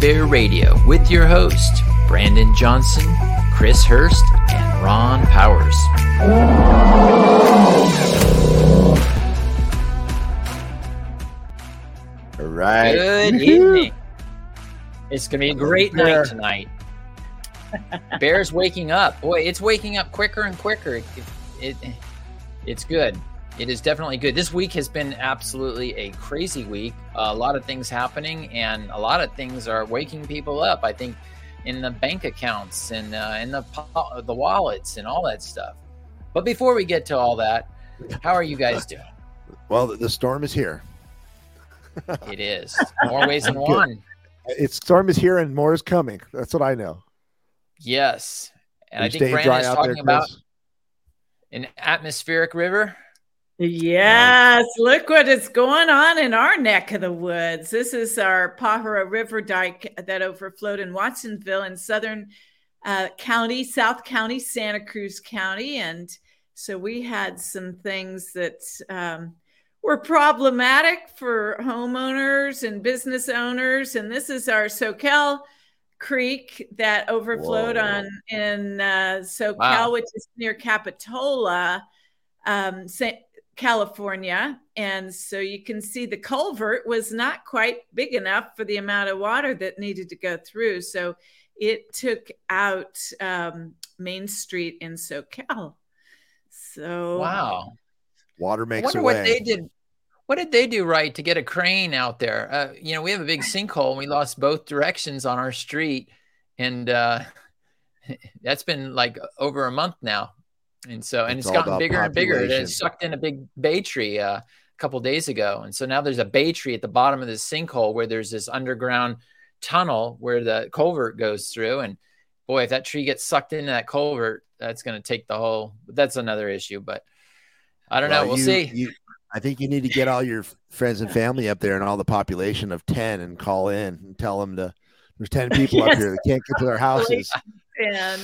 Bear Radio with your host, Brandon Johnson, Chris Hurst, and Ron Powers. All right. Good evening. It's going to be a great Bear. night tonight. Bear's waking up. Boy, it's waking up quicker and quicker. It, it, it's good. It is definitely good. This week has been absolutely a crazy week. a lot of things happening, and a lot of things are waking people up. I think in the bank accounts and uh, in the po- the wallets and all that stuff. But before we get to all that, how are you guys doing? Well, the- storm is here. It is more ways than one. It's storm is here and more is coming. That's what I know. Yes. And I think Brandon is talking there, about an atmospheric river. Yes, look what is going on in our neck of the woods. This is our Pajaro River dike that overflowed in Watsonville in southern uh, county, South County, Santa Cruz County. And so we had some things that um, were problematic for homeowners and business owners. And this is our Soquel Creek that overflowed Whoa. on in uh, Soquel, Wow. which is near Capitola. Um, Sa- California. And so you can see the culvert was not quite big enough for the amount of water that needed to go through. So it took out um, Main Street in Soquel. So, Wow. Water I makes wonder a what way. they did. What did they do right to get a crane out there? Uh, you know, we have a big sinkhole and we lost both directions on our street. And uh, that's been like over a month now. And so, and It's it's gotten about bigger and bigger. It has sucked in a big bay tree uh, a couple days ago. And so now there's a bay tree at the bottom of this sinkhole where there's this underground tunnel where the culvert goes through. And boy, if that tree gets sucked into that culvert, that's going to take the whole, that's another issue. But I don't know. Well, We'll you- see. you- I think you need to get all your friends and family up there and all the population of 10 and call in and tell them to there's 10 people up here that can't get to their houses. and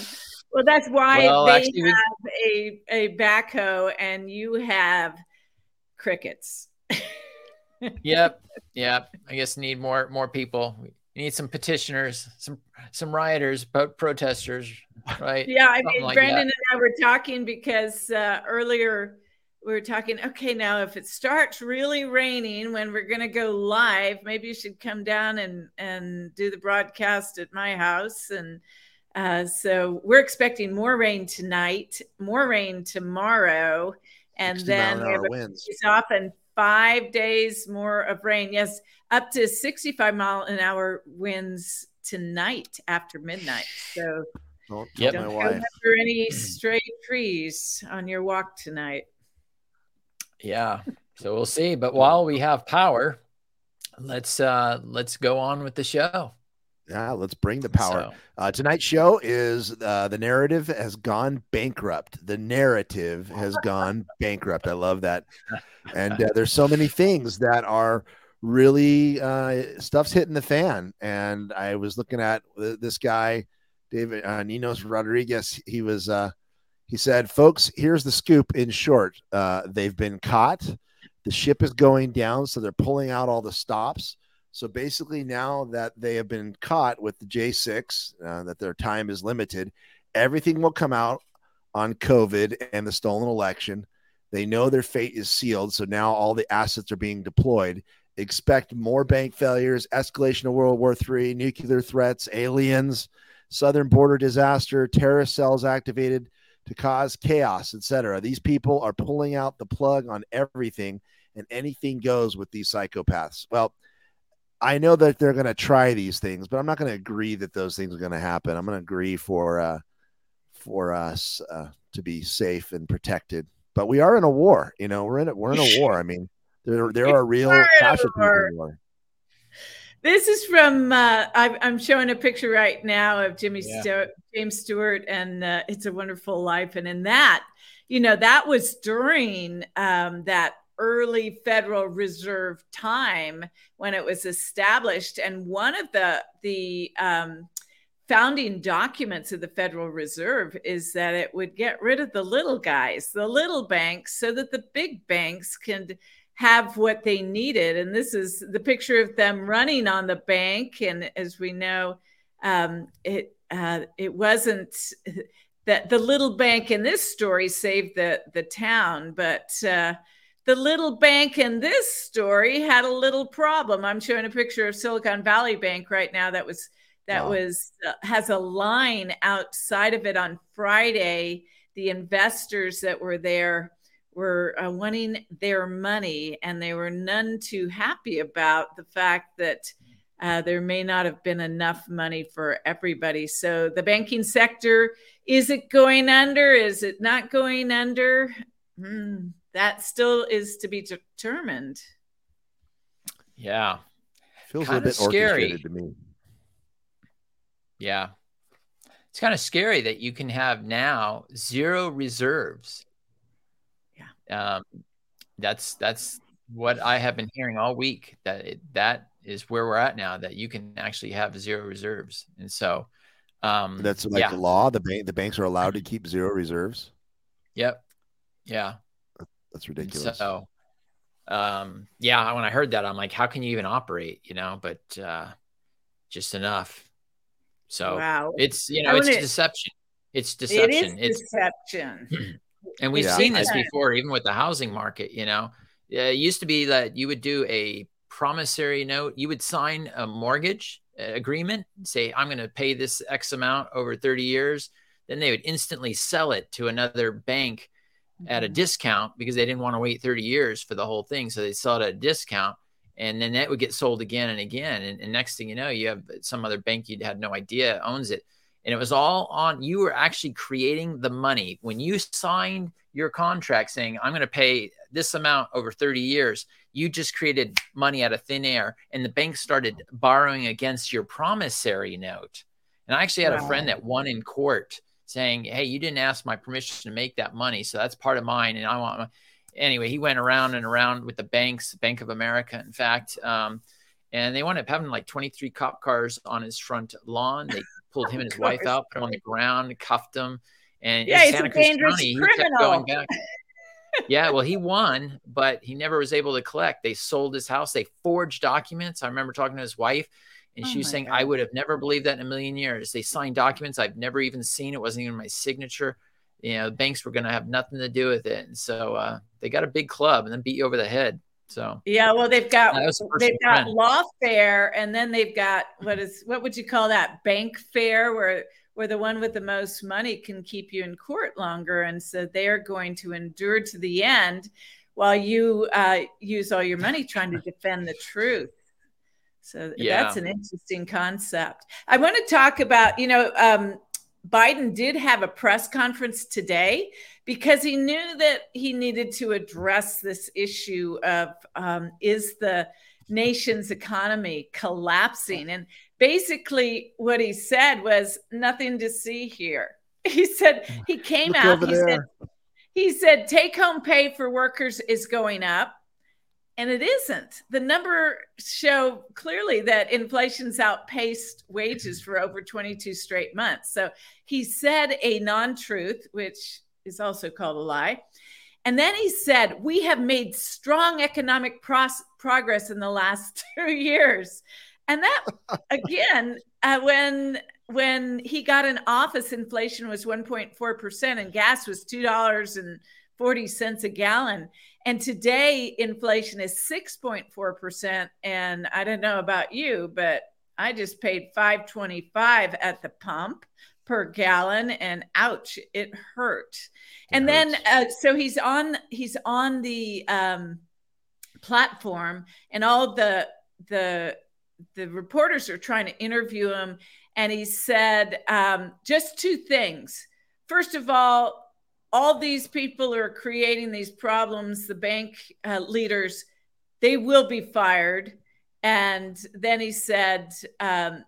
well, that's why Well, they actually, have a, a backhoe and you have crickets. yep yep i guess need more more people we need some petitioners some some rioters pro- protesters right Yeah, I Something mean, like Brandon that. and I were talking because uh, earlier we were talking. Okay, now if it starts really raining when we're going to go live, maybe you should come down and and do the broadcast at my house. And uh, so we're expecting more rain tonight, more rain tomorrow, and then an we have winds. off and five days more of rain. Yes, up to 65 mile an hour winds tonight after midnight. So Don't Yep. tell don't my go under any stray trees on your walk tonight. yeah so we'll see but while we have power let's uh let's go on with the show Yeah, let's bring the power. So, Uh, tonight's show is uh, the narrative has gone bankrupt. The narrative has gone bankrupt. I love that. And uh, there's so many things that are really uh, stuff's hitting the fan. And I was looking at this guy, David uh, Ninos Rodriguez. He was uh, he said, "Folks, here's the scoop. In short, uh, they've been caught. The ship is going down, so they're pulling out all the stops." So basically, now that they have been caught with the J6, uh, that their time is limited, everything will come out on COVID and the stolen election. They know their fate is sealed. So now all the assets are being deployed. Expect more bank failures, escalation of World War III, nuclear threats, aliens, southern border disaster, terrorist cells activated to cause chaos, etc. These people are pulling out the plug on everything, and anything goes with these psychopaths. Well, I know that they're going to try these things, but I'm not going to agree that those things are going to happen. I'm going to agree for uh, for us uh, to be safe and protected. But we are in a war. You know, we're in it. We're in a war. I mean, there there are real We're a casualties in war. war. This is from. Uh, I, I'm showing a picture right now of Jimmy Yeah. Stu- James Stewart, and uh, "It's a Wonderful Life." And in that, you know, that was during um, that early Federal Reserve time when it was established, and one of the the um, founding documents of the Federal Reserve is that it would get rid of the little guys, the little banks, so that the big banks can have what they needed. And this is the picture of them running on the bank. And as we know, um, it uh, it wasn't that the little bank in this story saved the the town, but uh, the little bank in this story had a little problem. I'm showing a picture of Silicon Valley Bank right now that was that wow. was uh, has a line outside of it on Friday. The investors that were there were uh, wanting their money, and they were none too happy about the fact that uh, there may not have been enough money for everybody. So the banking sector is it going under? Is it not going under? Hmm, that still is to be determined. Yeah, feels kind a bit scary to me. Yeah, it's kind of scary that you can have now zero reserves. Yeah, um, that's that's what I have been hearing all week. That it, that is where we're at now. That you can actually have zero reserves, and so um, that's like yeah. the law. The bank, the banks are allowed to keep zero reserves. Yep. Yeah. That's ridiculous. So, um, yeah, when I heard that, I'm like, how can you even operate? You know, but uh, just enough. So wow. it's you know, it's it, deception. It's deception. It is it's deception. and we've yeah. seen this before, even with the housing market. You know, it used to be that you would do a promissory note. You would sign a mortgage agreement, say, I'm going to pay this X amount over 30 years, then they would instantly sell it to another bank. At a mm-hmm. discount because they didn't want to wait 30 years for the whole thing. So they sell it at a discount. And then that would get sold again and again. And, and next thing you know, you have some other bank you had no idea owns it. And it was all on you were actually creating the money. When you signed your contract saying, I'm going to pay this amount over 30 years, you just created money out of thin air and the bank started borrowing against your promissory note. And I actually had wow. a friend that won in court saying, Hey, you didn't ask my permission to make that money. So that's part of mine. And I want my... anyway, he went around and around with the banks, Bank of America, in fact. Um, and they wound up having like 23 cop cars on his front lawn. They pulled him and his wife out, put him on the ground, cuffed him. And yeah, he's Santa a Cruz dangerous County, criminal. He kept going back yeah, well, he won, but he never was able to collect. They sold his house. They forged documents. I remember talking to his wife, and oh she was saying, God. "I would have never believed that in a million years." They signed documents I've never even seen. It wasn't even my signature. You know, the banks were going to have nothing to do with it, and so uh, they got a big club and then beat you over the head. So yeah, well, they've got they've got lawfare, and then they've got what is what would you call that bank fair where where the one with the most money can keep you in court longer. And so they're going to endure to the end while you uh, use all your money trying to defend the truth. So yeah. that's an interesting concept. I want to talk about, you know, um, Biden did have a press conference today because he knew that he needed to address this issue of um, is the nation's economy collapsing? And basically what he said was nothing to see here. He said he came Look out. He there. said, he said take home pay for workers is going up. And it isn't. The number show clearly that inflation's outpaced wages for over 22 straight months. So he said a non truth, which is also called a lie. And then he said, We have made strong economic pros- progress in the last two years. And that again, uh, when when he got in office, inflation was 1.4 percent, and gas was two dollars and forty cents a gallon. And today, inflation is 6.4 percent. And I don't know about you, but I just paid 5.25 at the pump per gallon, and ouch, it hurt. It and hurts. then, uh, so he's on he's on the um, platform, and all the the the reporters are trying to interview him, and he said um, just two things. First of all, all these people are creating these problems. The bank uh, leaders, they will be fired. And then he said um,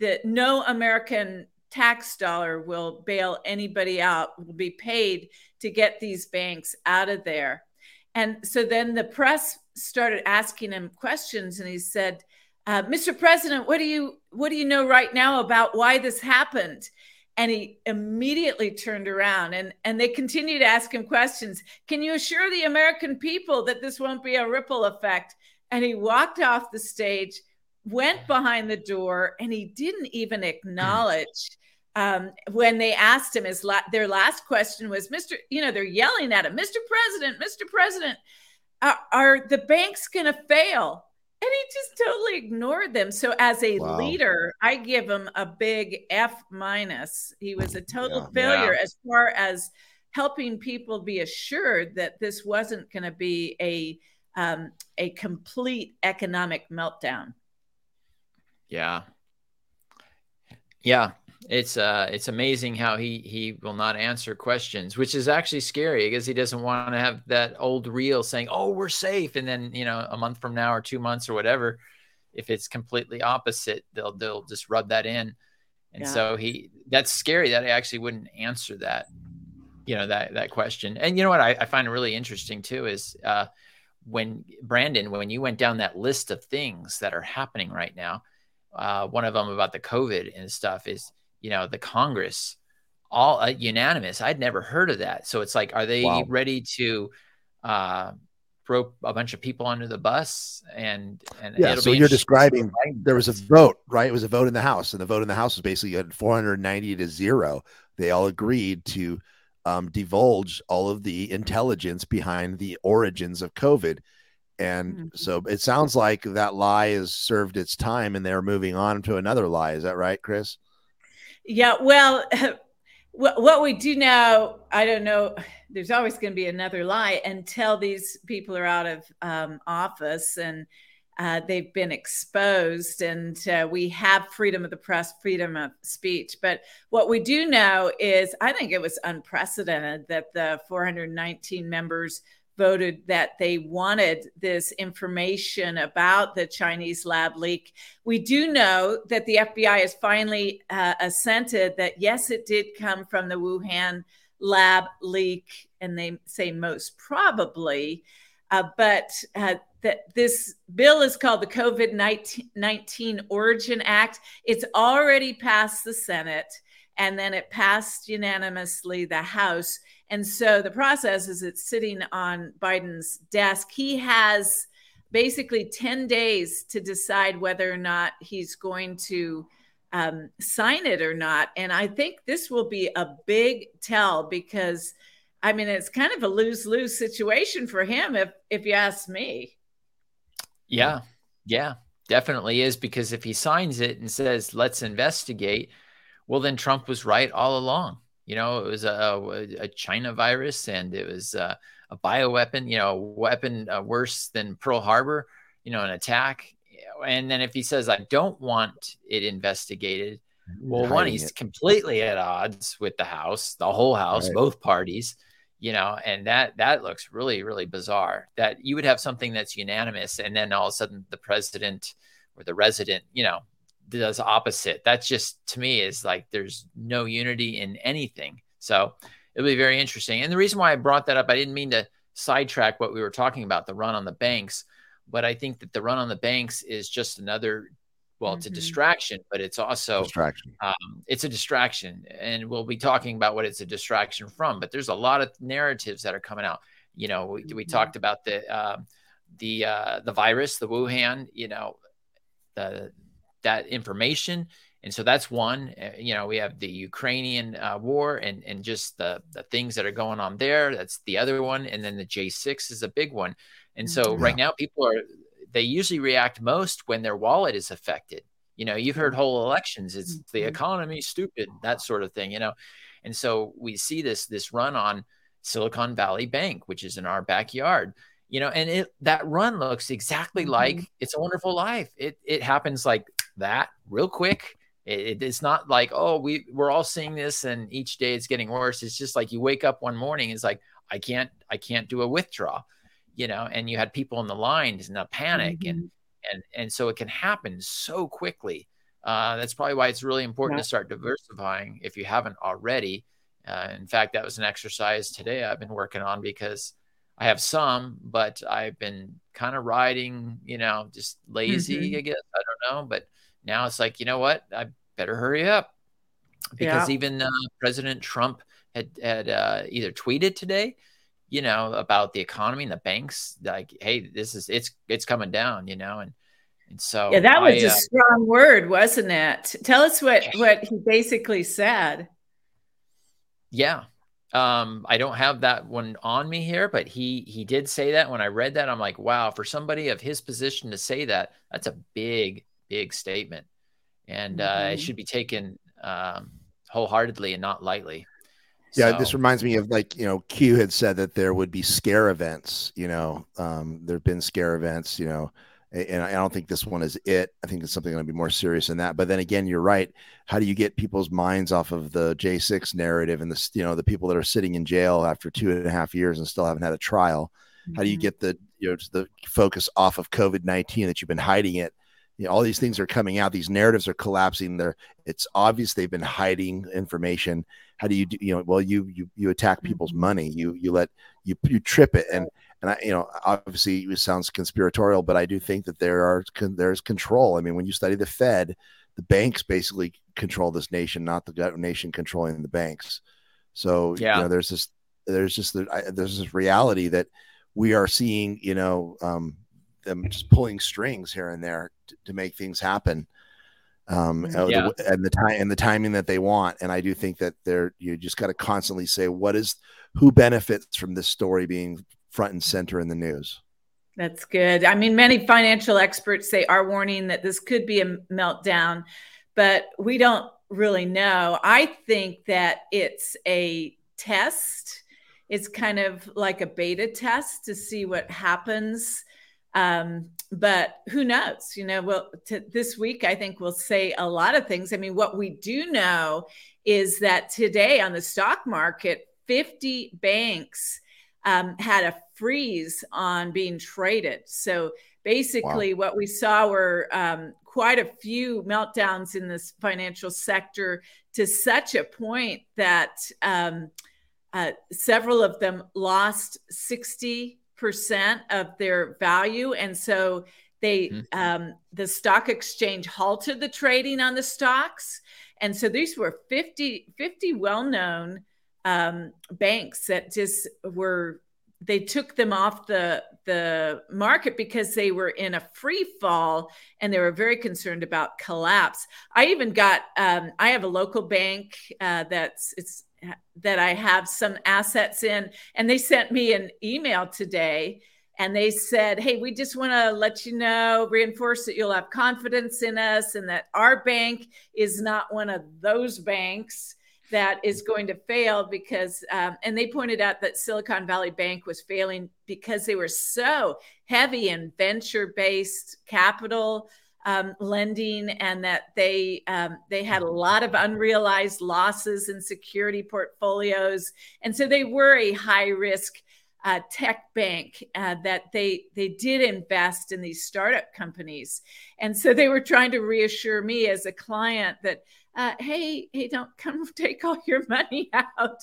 that no American tax dollar will bail anybody out, will be paid to get these banks out of there. And so then the press started asking him questions, and he said, uh, Mr. President, what do you what do you know right now about why this happened? And he immediately turned around and and they continued to ask him questions. Can you assure the american people that this won't be a ripple effect? And he walked off the stage went behind the door and he didn't even acknowledge um, when they asked him his la- their last question was mr you know they're yelling at him mr president mr president are, are the banks going to fail and he just totally ignored them so as a wow. leader i give him a big f minus he was a total yeah, failure yeah. as far as helping people be assured that this wasn't going to be a um, a complete economic meltdown yeah yeah it's uh it's amazing how he he will not answer questions which is actually scary because he doesn't want to have that old reel saying oh we're safe and then you know a month from now or two months or whatever if it's completely opposite they'll they'll just rub that in and yeah. so he that's scary that he actually wouldn't answer that you know that that question and you know what i, I find really interesting too is uh when brandon when you went down that list of things that are happening right now uh, one of them about the covid and stuff is you know, the Congress all uh, unanimous. I'd never heard of that. So it's like, are they wow. ready to uh, throw a bunch of people under the bus? And, and yeah, so you're describing there was a vote, right? It was a vote in the House, and the vote in the House was basically at 490 to zero. They all agreed to um, divulge all of the intelligence behind the origins of COVID. And mm-hmm. so it sounds like that lie has served its time and they're moving on to another lie. Is that right, Chris? Yeah, well, what we do now, I don't know. There's always going to be another lie until these people are out of um, office and uh, they've been exposed, and uh, we have freedom of the press, freedom of speech. But what we do know is, I think it was unprecedented that the 419 members voted that they wanted this information about the Chinese lab leak. We do know that the FBI has finally uh, assented that yes, it did come from the Wuhan lab leak, and they say most probably. Uh, but uh, that this bill is called the COVID 19 Origin Act. It's already passed the Senate, and then it passed unanimously the House. And so the process is it's sitting on Biden's desk. He has basically 10 days to decide whether or not he's going to um, sign it or not. And I think this will be a big tell because I mean it's kind of a lose-lose situation for him if if you ask me. Yeah. Yeah, definitely is because if he signs it and says let's investigate, well then Trump was right all along. You know, it was a, a China virus and it was a, a bioweapon, you know, a weapon uh, worse than Pearl Harbor, you know, an attack. And then if he says, I don't want it investigated, well, one, he's it. completely at odds with the House, the whole House, right. both parties, you know, and that that looks really, really bizarre. That you would have something that's unanimous, and then all of a sudden the president or the resident, you know, does opposite. That's just to me is like there's no unity in anything. So it'll be very interesting. And the reason why I brought that up, I didn't mean to sidetrack what we were talking about, the run on the banks, but I think that the run on the banks is just another well, it's mm-hmm. a distraction, but it's also distraction. Um, it's a distraction, and we'll be talking about what it's a distraction from. But there's a lot of narratives that are coming out. You know, we, we mm-hmm. talked about the uh, the uh, the virus, the Wuhan. You know, the that information. And so that's one. Uh, you know, we have the Ukrainian uh, war and and just the the things that are going on there. That's the other one. And then the J6 is a big one. And so yeah. right now, people are they usually react most when their wallet is affected. You know, you've heard whole elections. It's mm-hmm. the economy, stupid, that sort of thing. You know, and so we see this this run on Silicon Valley Bank, which is in our backyard you know and it that run looks exactly mm-hmm. like it's a wonderful life it it happens like that real quick. It, it's not like, oh, we we're all seeing this and each day it's getting worse. It's just like you wake up one morning, it's like, I can't, I can't do a withdraw, you know, and you had people in the lines in a panic mm-hmm. and and and so it can happen so quickly. Uh, that's probably why it's really important yeah. to start diversifying if you haven't already. Uh, in fact, that was an exercise today I've been working on because I have some, but I've been kind of riding, you know, just lazy, mm-hmm. I guess. I don't know. But now it's like, you know what? I better hurry up. because yeah. even uh, President Trump had had uh, either tweeted today, you know, about the economy and the banks, like, hey, this is it's it's coming down, you know, and and so yeah, that was I, a uh, strong word, wasn't it? Tell us what what he basically said. Yeah, um, I don't have that one on me here, but he he did say that. When I read that, I'm like, wow, for somebody of his position to say that, that's a big big statement, and mm-hmm. uh, it mm-hmm. should be taken um, wholeheartedly and not lightly. Yeah, so. this reminds me of like you know Q had said that there would be scare events. You know, um, there have been scare events. You know, and I don't think this one is it. I think it's something going to be more serious than that. But then again, you're right. How do you get people's minds off of the J6 narrative and the you know the people that are sitting in jail after two and a half years and still haven't had a trial? Mm-hmm. How do you mm-hmm. get the you know the focus off of COVID 19 that you've been hiding it? You know, all these things are coming out. These narratives are collapsing. There, it's obvious they've been hiding information. How do you do? You know, well, you you you attack people's mm-hmm. money. You you let you you trip it and and I, you know, obviously it sounds conspiratorial, but I do think that there are there's control. I mean, when you study the Fed, the banks basically control this nation, not the nation controlling the banks. So yeah, you know, there's this there's just there's this reality that we are seeing, you know, um, them just pulling strings here and there to, to make things happen. Um, mm, yeah. and the time and the timing that they want. And I do think that they're you just got to constantly say what is who benefits from this story being front and center in the news. That's good. I mean, many financial experts say are warning that this could be a meltdown, but we don't really know. I think that it's a test. It's kind of like a beta test to see what happens. Um, but who knows? You know, well, t- this week I think we'll say a lot of things. I mean, what we do know is that today on the stock market, 50 banks um, had a freeze on being traded. So basically, wow. what we saw were um, quite a few meltdowns in this financial sector to such a point that um, uh, several of them lost 60% of their value. And so they, mm-hmm. um, the stock exchange halted the trading on the stocks. And so these were 50, 50 well known um, banks that just were they took them off the the market because they were in a free fall and they were very concerned about collapse. I even got um, I have a local bank uh, that's it's that I have some assets in, and they sent me an email today. And they said, Hey, we just want to let you know, reinforce that you'll have confidence in us and that our bank is not one of those banks that is going to fail because, um, and they pointed out that Silicon Valley Bank was failing because they were so heavy in venture based capital. Um, lending and that they um, they had a lot of unrealized losses in security portfolios, and so they were a high risk uh, tech bank uh, that they they did invest in these startup companies, and so they were trying to reassure me as a client that uh, hey, hey, don't come take all your money out.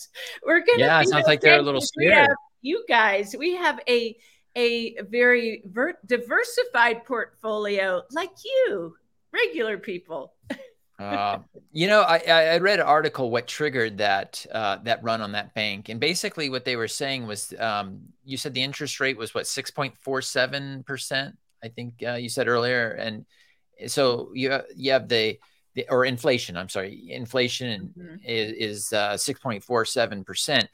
We're gonna. Yeah, it sounds like they're a little scared. You guys, we have a a very ver- diversified portfolio like you, regular people. uh, you know, I, I read an article what triggered that uh, that run on that bank, and basically what they were saying was, um, you said the interest rate was what six point four seven percent. I think uh, you said earlier, and so you you have the the, or inflation. I'm sorry, inflation mm-hmm. is, is uh, 6.47 percent,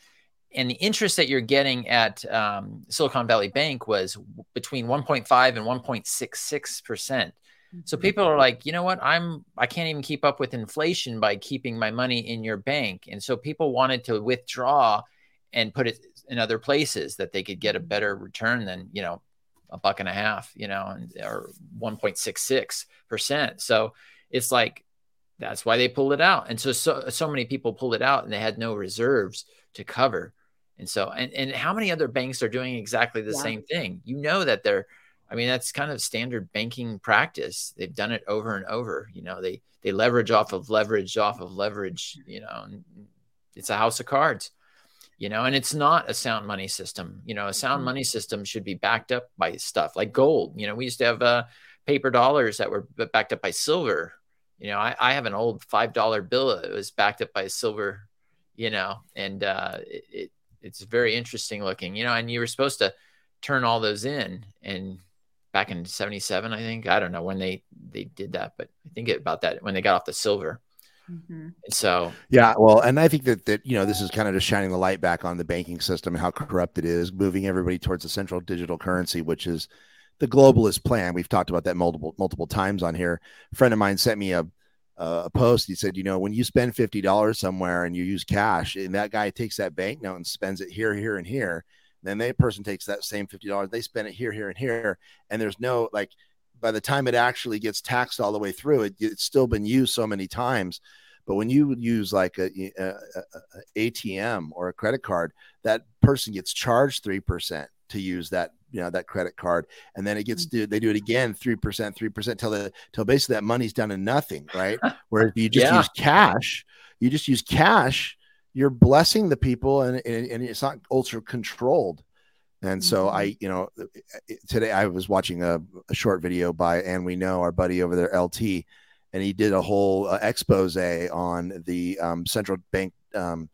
and the interest that you're getting at um, Silicon Valley Bank was between 1.5 and 1.66 percent. So mm-hmm. people are like, you know what? I'm I can't even keep up with inflation by keeping my money in your bank, and so people wanted to withdraw and put it in other places that they could get a mm-hmm. better return than you know a buck and a half, you know, and or 1.66 percent. So it's like that's why they pulled it out. And so, so, so many people pulled it out and they had no reserves to cover. And so, and, and how many other banks are doing exactly the yeah. same thing? You know that they're, I mean, that's kind of standard banking practice. They've done it over and over. You know, they, they leverage off of leverage off of leverage, you know, it's a house of cards, you know, and it's not a sound money system. You know, a sound mm-hmm. money system should be backed up by stuff like gold. You know, we used to have uh, paper dollars that were backed up by silver You know, I, I have an old five dollar bill that was backed up by silver, you know, and uh, it, it it's very interesting looking. You know, and you were supposed to turn all those in, and back in '77, I think I don't know when they they did that, but I think about that when they got off the silver. Mm-hmm. So yeah, well, and I think that that you know this is kind of just shining the light back on the banking system and how corrupt it is, moving everybody towards a central digital currency, which is the globalist plan. We've talked about that multiple multiple times on here. A friend of mine sent me a a post. He said, you know, when you spend fifty dollars somewhere and you use cash, and that guy takes that banknote and spends it here, here, and here, then that person takes that same fifty dollars, they spend it here, here, and here, and there's no like. By the time it actually gets taxed all the way through, it, it's still been used so many times. But when you use like a, a, a ATM or a credit card, that person gets charged three percent to use that you know that credit card and then it gets mm. they do it again 3% 3% till the till basically that money's done to nothing right whereas if you just yeah. use cash you just use cash you're blessing the people and, and, and it's not ultra controlled and so mm-hmm. I, you know, today I was watching a, a, short video by, and we know our buddy over there, LT, and he did a whole uh, expose on the um, central bank um,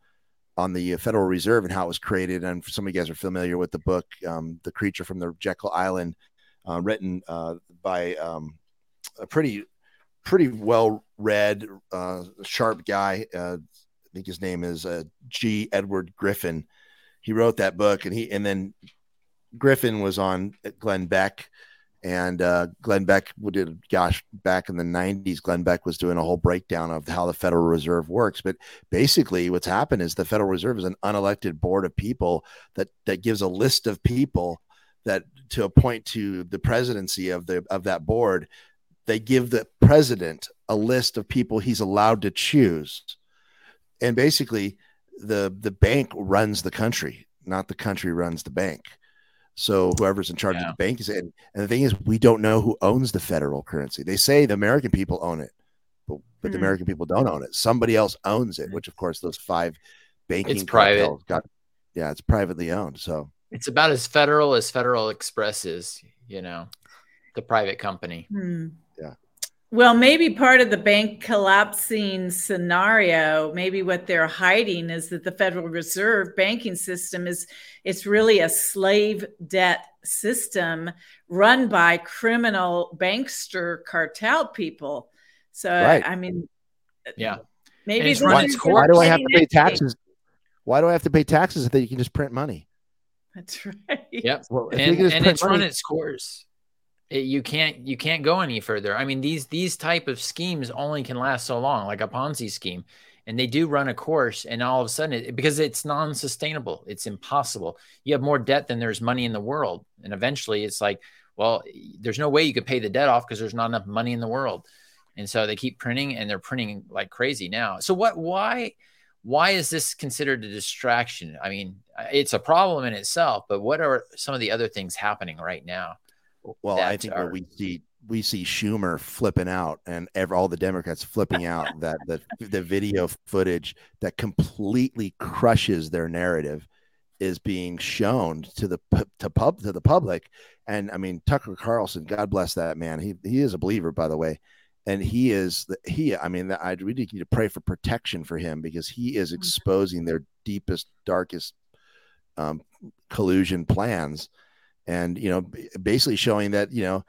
on the Federal Reserve and how it was created. And some of you guys are familiar with the book, um, The Creature from the Jekyll Island, uh, written uh, by um, a pretty, pretty well read, uh, sharp guy. Uh, I think his name is uh, G. Edward Griffin. He wrote that book, and he and then Griffin was on Glenn Beck and uh, Glenn Beck did, gosh, back in the 90s, Glenn Beck was doing a whole breakdown of how the Federal Reserve works. But basically, what's happened is the Federal Reserve is an unelected board of people that, that gives a list of people that to appoint to the presidency of the of that board. They give the president a list of people he's allowed to choose. And basically, the the bank runs the country, not the country runs the bank. So whoever's in charge yeah. of the bank is in. And the thing is, we don't know who owns the federal currency. They say the American people own it, but, but mm the hmm. American people don't own it. Somebody else owns it, which of course those five banking it's private. got. Yeah, it's privately owned. So it's about as federal as Federal Express is. You know, the private company. Hmm. Well, maybe part of the bank collapsing scenario, maybe what they're hiding is that the Federal Reserve banking system is it's really a slave debt system run by criminal bankster cartel people. So right. I mean yeah. Maybe it's why, why do I have to pay taxes? Why do I have to pay taxes if you can just print money? That's right. Yep. Well, and, and it's money, run its course it, you can't you can't go any further. I mean these these type of schemes only can last so long, like a Ponzi scheme, and they do run a course, and all of a sudden it, because it's non-sustainable, it's impossible. You have more debt than there's money in the world, and eventually it's like, well, there's no way you could pay the debt off because there's not enough money in the world, and so they keep printing, and they're printing like crazy now. So what? Why? Why is this considered a distraction? I mean, it's a problem in itself, but what are some of the other things happening right now? Well, I think what we see we see Schumer flipping out and every, all the Democrats flipping out that the the video footage that completely crushes their narrative is being shown to the to pub to the public. And I mean Tucker Carlson, God bless that man. He he is a believer, by the way. And he is the, he. I mean, I we need to pray for protection for him because he is mm-hmm. exposing their deepest, darkest um, collusion plans and you know basically showing that you know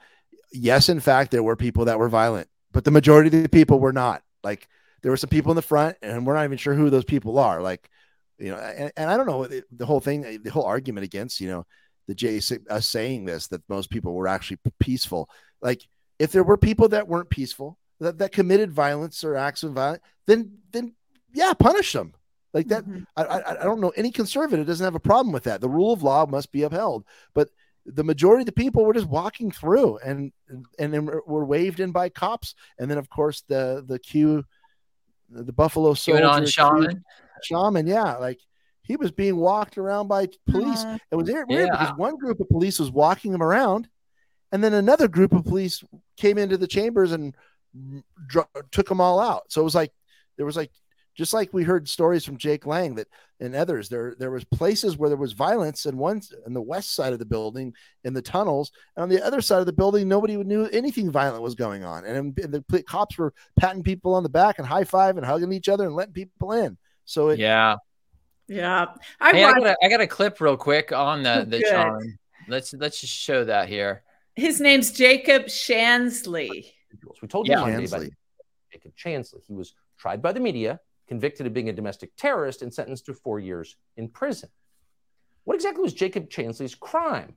yes in fact there were people that were violent but the majority of the people were not. Like there were some people in the front and we're not even sure who those people are. Like you know and, and i don't know the whole thing the whole argument against you know the j us saying this that most people were actually peaceful. Like if there were people that weren't peaceful that, that committed violence or acts of violence then then yeah punish them. Like that mm-hmm. I, I i don't know any conservative doesn't have a problem with that. The rule of law must be upheld. But the majority of the people were just walking through and and then were waved in by cops. And then of course the the Q the Buffalo soldier on shaman. shaman yeah like he was being walked around by police. Uh, it was weird yeah. because one group of police was walking him around and then another group of police came into the chambers and dr- took them all out. So it was like there was like just like we heard stories from Jake Lang that and others. There there was places where there was violence, and one on the west side of the building in the tunnels, and on the other side of the building, nobody knew anything violent was going on, and, and the cops were patting people on the back and high five and hugging each other and letting people in. So it, yeah, yeah. I, hey, I, got a, I got a clip real quick on the the Sean. Let's let's just show that here. His name's Jacob Chansley. We told you yeah. Monday about Jacob Chansley. He was tried by the media convicted of being a domestic terrorist and sentenced to four years in prison. What exactly was Jacob Chansley's crime?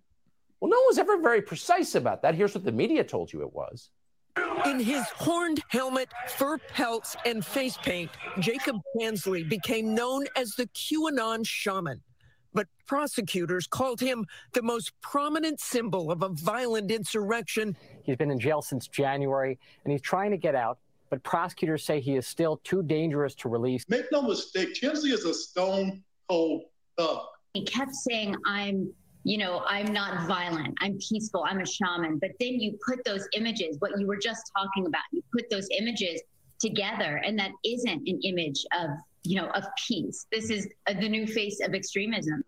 Well, no one was ever very precise about that. Here's what the media told you it was. In his horned helmet, fur pelts, and face paint, Jacob Chansley became known as the QAnon shaman. But prosecutors called him the most prominent symbol of a violent insurrection. He's been in jail since January, and he's trying to get out but prosecutors say he is still too dangerous to release. Make no mistake, Chansley is a stone cold thug. He kept saying, I'm, you know, I'm not violent, I'm peaceful, I'm a shaman. But then you put those images, what you were just talking about, you put those images together, and that isn't an image of, you know, of peace. This is uh, the new face of extremism.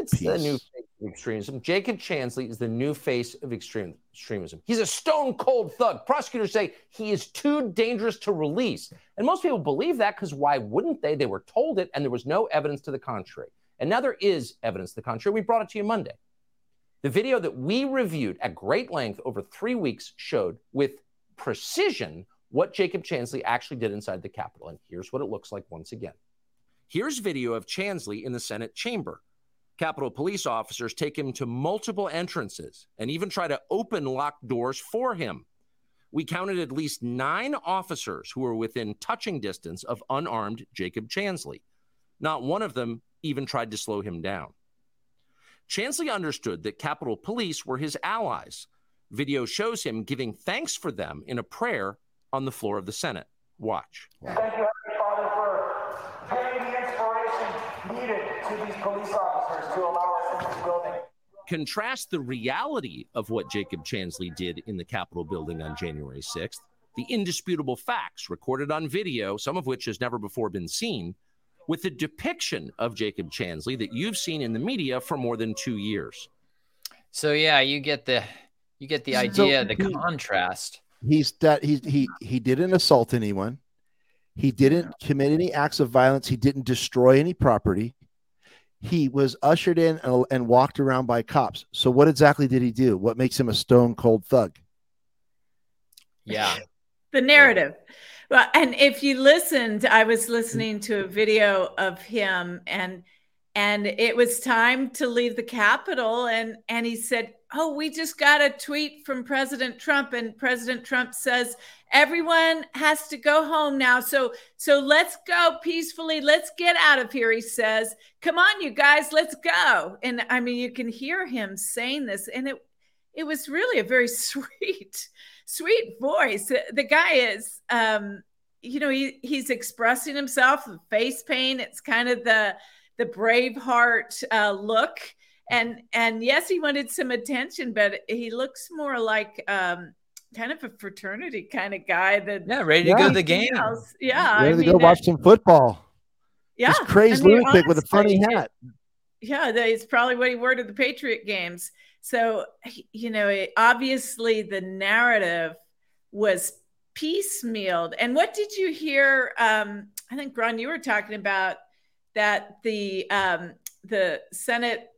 It's Peace. the new face of extremism. Jacob Chansley is the new face of extreme, extremism. He's a stone cold thug. Prosecutors say he is too dangerous to release. And most people believe that because why wouldn't they? They were told it, and there was no evidence to the contrary. And now there is evidence to the contrary. We brought it to you Monday. The video that we reviewed at great length over three weeks showed with precision what Jacob Chansley actually did inside the Capitol. And here's what it looks like once again. Here's video of Chansley in the Senate chamber. Capitol police officers take him to multiple entrances and even try to open locked doors for him. We counted at least nine officers who were within touching distance of unarmed Jacob Chansley. Not one of them even tried to slow him down. Chansley understood that Capitol Police were his allies. Video shows him giving thanks for them in a prayer on the floor of the Senate. Watch. Wow. Thank you, Father, for paying the inspiration needed to these police officers to allow us into the building. Contrast the reality of what Jacob Chansley did in the Capitol building on January 6th, the indisputable facts recorded on video, some of which has never before been seen, with the depiction of Jacob Chansley that you've seen in the media for more than two years. So yeah, you get the you get the idea, so the he, contrast. He's that he he he didn't assault anyone. He didn't commit any acts of violence. He didn't destroy any property he was ushered in and, and, walked around by cops. So what exactly did he do? What makes him a stone cold thug? Yeah. the narrative. Well, and if you listened, I was listening to a video of him and and it was time to leave the Capitol and and he said, "Oh, we just got a tweet from President Trump and President Trump says everyone has to go home now. So so let's go peacefully. Let's get out of here." He says, "Come on you guys, let's go." And I mean, you can hear him saying this and it it was really a very sweet sweet voice. The guy is um you know, he he's expressing himself, face pain. It's kind of the the Braveheart uh, look. And and yes, he wanted some attention, but he looks more like um, kind of a fraternity kind of guy that yeah, ready to yeah. go to the game. Else. Yeah, ready I to mean, go watch some football. Yeah, this crazy I mean, lunatic with a funny hat. Yeah, it's probably what he wore to the Patriot games. So you know, obviously the narrative was piecemealed. And what did you hear? Um, I think Ron, you were talking about that the um, the Senate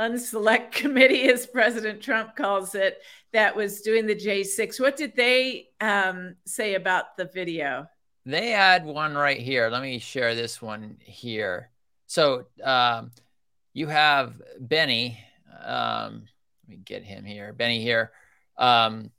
Unselect Committee, as President Trump calls it, that was doing the J6. What did they um, say about the video? They had one right here. Let me share this one here. So um, you have Bennie. Um, let me get him here. Bennie here. Um,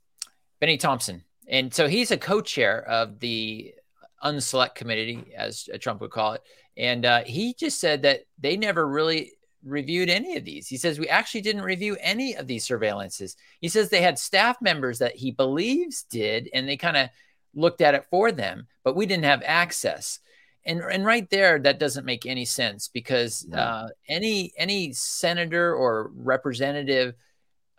Bennie Thompson. And so he's a co-chair of the unselect committee, as Trump would call it. And uh, he just said that they never really reviewed any of these. He says, We actually didn't review any of these surveillances. He says they had staff members that he believes did, and they kind of looked at it for them, but we didn't have access. And, and right there, that doesn't make any sense because uh, any any senator or representative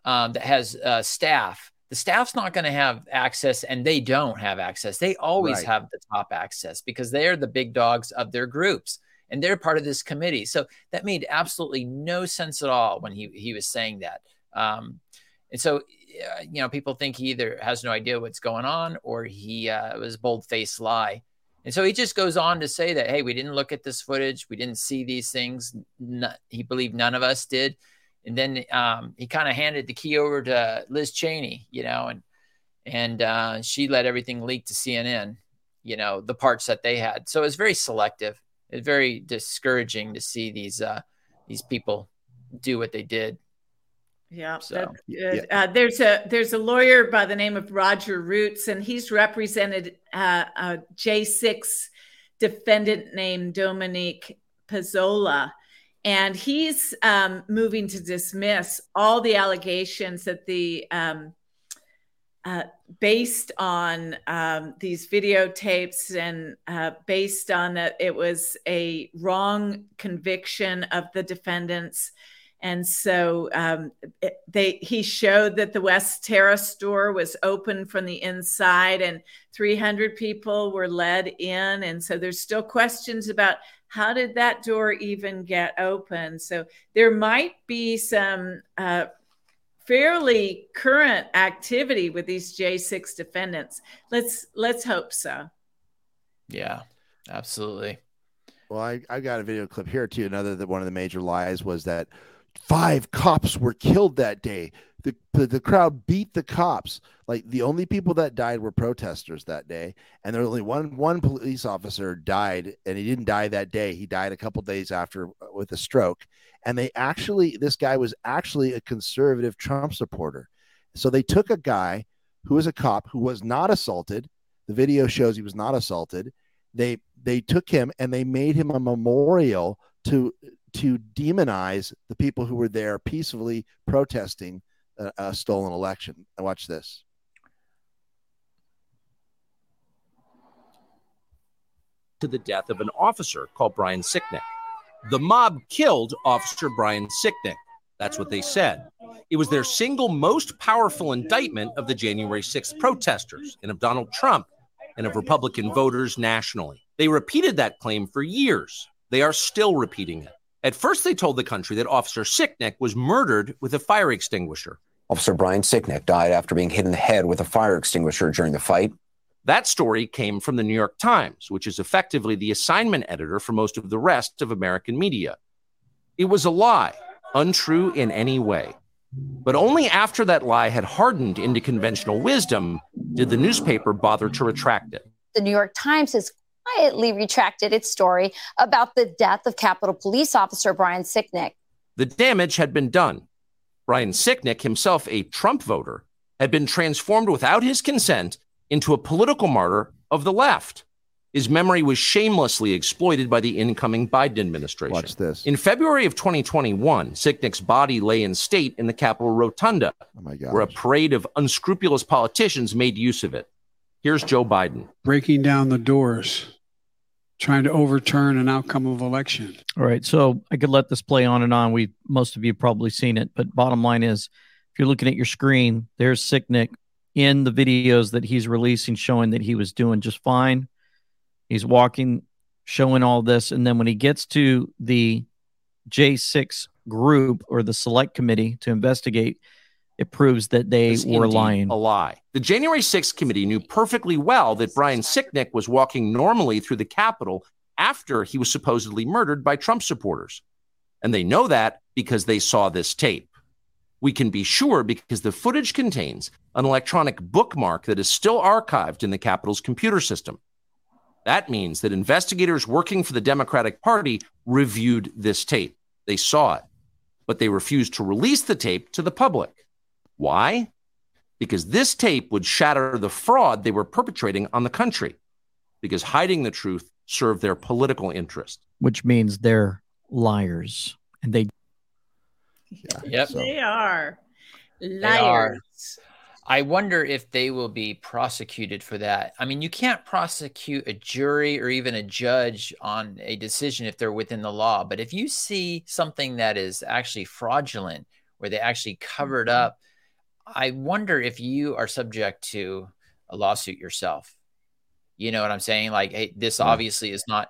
um, that has uh, staff the staff's not going to have access and they don't have access. They always right. have the top access because they're the big dogs of their groups. And they're part of this committee. So that made absolutely no sense at all when he he was saying that. Um, and so, uh, you know, people think he either has no idea what's going on or he uh, was a bold faced lie. And so he just goes on to say that, hey, we didn't look at this footage. We didn't see these things. he believed none of us did. And then um, he kind of handed the key over to Liz Cheney, you know, and and uh, she let everything leak to CNN, you know, the parts that they had. So it was very selective. It's very discouraging to see these uh, these people do what they did. Yeah, so, yeah. Uh, there's a there's a lawyer by the name of Roger Roots, and he's represented uh, a J6 defendant named Dominique Pezzola, and he's um, moving to dismiss all the allegations that the um, uh, based on um, these videotapes and uh, based on that it was a wrong conviction of the defendants and so um, they he showed that the West Terrace store was open from the inside, and 300 people were led in. And so there's still questions about how did that door even get open. So there might be some uh, fairly current activity with these J6 defendants. Let's let's hope so. Yeah, absolutely. Well, I, I got a video clip here too. Another that one of the major lies was that five cops were killed that day. The, the, the crowd beat the cops. Like the only people that died were protesters that day, and there was only one one police officer died, and he didn't die that day. He died a couple days after uh, with a stroke. And they actually, this guy was actually a conservative Trump supporter. So they took a guy who was a cop who was not assaulted. The video shows he was not assaulted. They they took him and they made him a memorial to to demonize the people who were there peacefully protesting a, a stolen election. Watch this. To the death of an officer called Brian Sicknick. The mob killed Officer Brian Sicknick. That's what they said. It was their single most powerful indictment of the January 6th protesters and of Donald Trump and of Republican voters nationally. They repeated that claim for years. They are still repeating it. At first, they told the country that Officer Sicknick was murdered with a fire extinguisher. Officer Brian Sicknick died after being hit in the head with a fire extinguisher during the fight. That story came from the New York Times, which is effectively the assignment editor for most of the rest of American media. It was a lie, untrue in any way. But only after that lie had hardened into conventional wisdom did the newspaper bother to retract it. The New York Times has quietly retracted its story about the death of Capitol Police Officer Brian Sicknick. The damage had been done. Brian Sicknick, himself a Trump voter, had been transformed without his consent into a political martyr of the left. His memory was shamelessly exploited by the incoming Biden administration. Watch this. In February of 2021, Sicknick's body lay in state in the Capitol Rotunda, oh my where a parade of unscrupulous politicians made use of it. Here's Joe Biden. Breaking down the doors, trying to overturn an outcome of election. All right. So I could let this play on and on. We most of you probably seen it, but bottom line is if you're looking at your screen, there's Sicknick in the videos that he's releasing showing that he was doing just fine. He's walking, showing all this. And then when he gets to the J6 group or the select committee to investigate, it proves that they were lying. A lie. The January 6th committee knew perfectly well that Brian Sicknick was walking normally through the Capitol after he was supposedly murdered by Trump supporters. And they know that because they saw this tape. We can be sure because the footage contains an electronic bookmark that is still archived in the Capitol's computer system. That means that investigators working for the Democratic Party reviewed this tape. They saw it, but they refused to release the tape to the public. Why? Because this tape would shatter the fraud they were perpetrating on the country, because hiding the truth served their political interest. Which means they're liars. And they. Yeah, yep. So. They are liars. They are. I wonder if they will be prosecuted for that. I mean, you can't prosecute a jury or even a judge on a decision if they're within the law. But if you see something that is actually fraudulent, where they actually covered mm-hmm. up I wonder if you are subject to a lawsuit yourself. You know what I'm saying? Like, hey, this obviously is not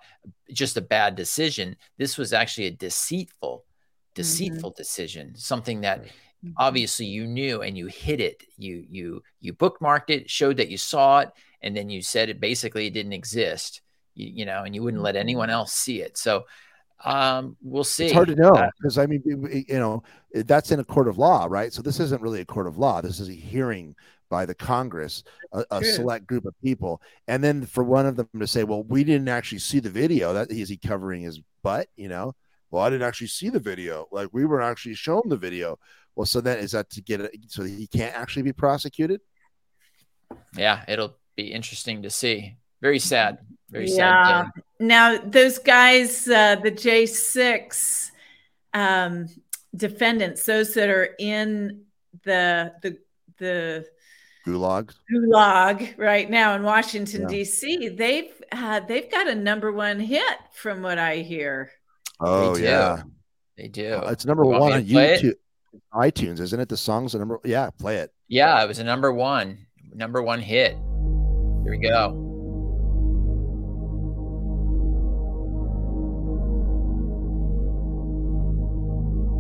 just a bad decision. This was actually a deceitful, mm-hmm. deceitful decision. Something that mm-hmm. obviously you knew and you hid it. You you you bookmarked it, showed that you saw it, and then you said it basically it didn't exist. You, you know, and you wouldn't let mm-hmm. anyone else see it. So um, we'll see. It's hard to know Uh, because I mean, you you know, that's in a court of law, right? So this isn't really a court of law. This is a hearing by the Congress, a, a select group of people, and then for one of them to say, "Well, we didn't actually see the video." That is he covering his butt? You know? Well, I didn't actually see the video. Like we weren't actually shown the video. Well, so then is that to get it so he can't actually be prosecuted? yeah, it'll be interesting to see. Very sad. Very sad. yeah. Day. Now those guys, uh, the J six um, defendants, those that are in the the the Gulag. gulag right now in Washington Yeah. D.C. They've uh, they've got a number one hit from what I hear. Oh do. yeah, They do. Uh, it's number You one on to play it? YouTube, iTunes, isn't it? The songs the number. Yeah, play it. Yeah, it was a number one, number one hit. Here we go.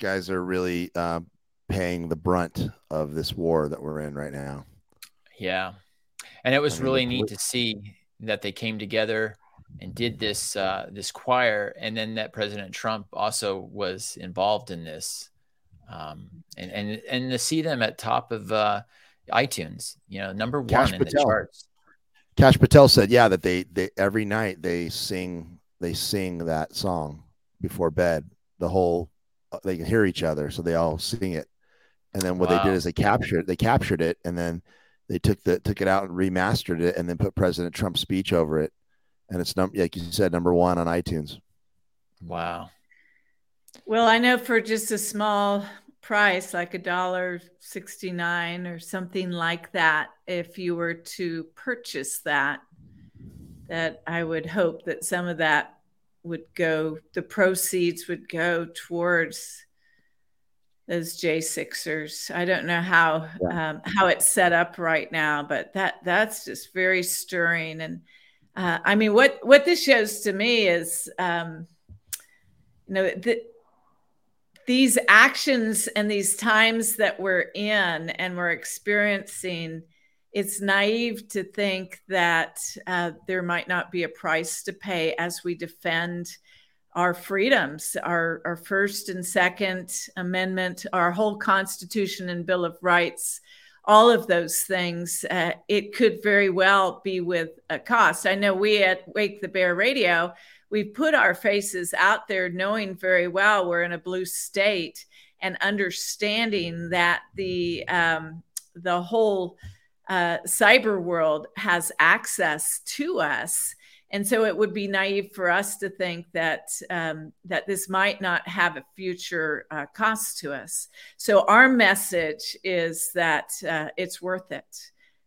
Guys are really uh, paying the brunt of this war that we're in right now. Yeah. And it was I mean, really neat to see that they came together and did this uh, this choir, and then that President Trump also was involved in this, um, and and and to see them at top of uh, iTunes, you know, number Cash one in the charts. Kash Patel said, "Yeah, that they they every night they sing they sing that song before bed. The whole Uh, they can hear each other, so they all sing it. And then what they did is they captured they captured it, and then they took the took it out and remastered it, and then put President Trump's speech over it. And it's num like you said, number one on iTunes. Wow. Well, I know for just a small price, like a dollar sixty-nine or something like that, if you were to purchase that, that I would hope that some of that would go, the proceeds would go towards those J Sixers. I don't know how um, how it's set up right now, but that that's just very stirring. And uh, I mean, what what this shows to me is, um, you know, the, these actions and these times that we're in and we're experiencing it's naive to think that uh, there might not be a price to pay as we defend our freedoms, our, our First and Second Amendment, our whole Constitution and Bill of Rights, all of those things. Uh, it could very well be with a cost. I know we at Wake the Bear Radio, we put our faces out there knowing very well we're in a blue state and understanding that the um, the whole uh, cyber world has access to us and so it would be naive for us to think that um, that this might not have a future uh, cost to us. So our message is that uh, it's worth it.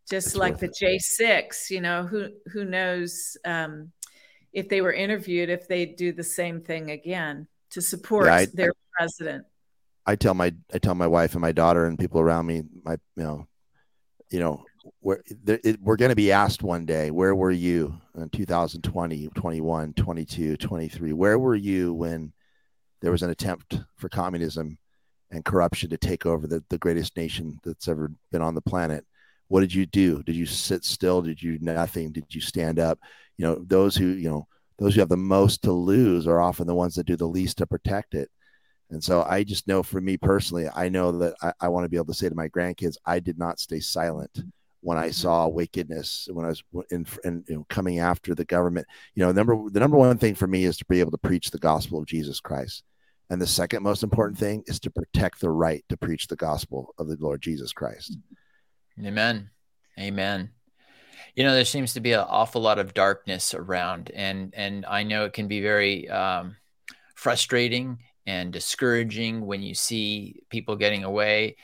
Just it's like the J6, you know, who who knows um, if they were interviewed if they'd do the same thing again to support yeah, I, their I, president. I tell my I tell my wife and my daughter and people around me, my you know, you know, we're, it, we're going to be asked one day, where were you in 2020, 21, 22, 23? Where were you when there was an attempt for communism and corruption to take over the, the greatest nation that's ever been on the planet? What did you do? Did you sit still? Did you nothing? Did you stand up? You know, those who, you know, those who have the most to lose are often the ones that do the least to protect it. And so I just know for me personally, I know that I, I want to be able to say to my grandkids, I did not stay silent when I saw wickedness, when I was in, in you know, coming after the government. You know, number the number one thing for me is to be able to preach the gospel of Jesus Christ, and the second most important thing is to protect the right to preach the gospel of the Lord Jesus Christ. Amen. Amen. You know, there seems to be an awful lot of darkness around, and and I know it can be very um, frustrating and discouraging when you see people getting away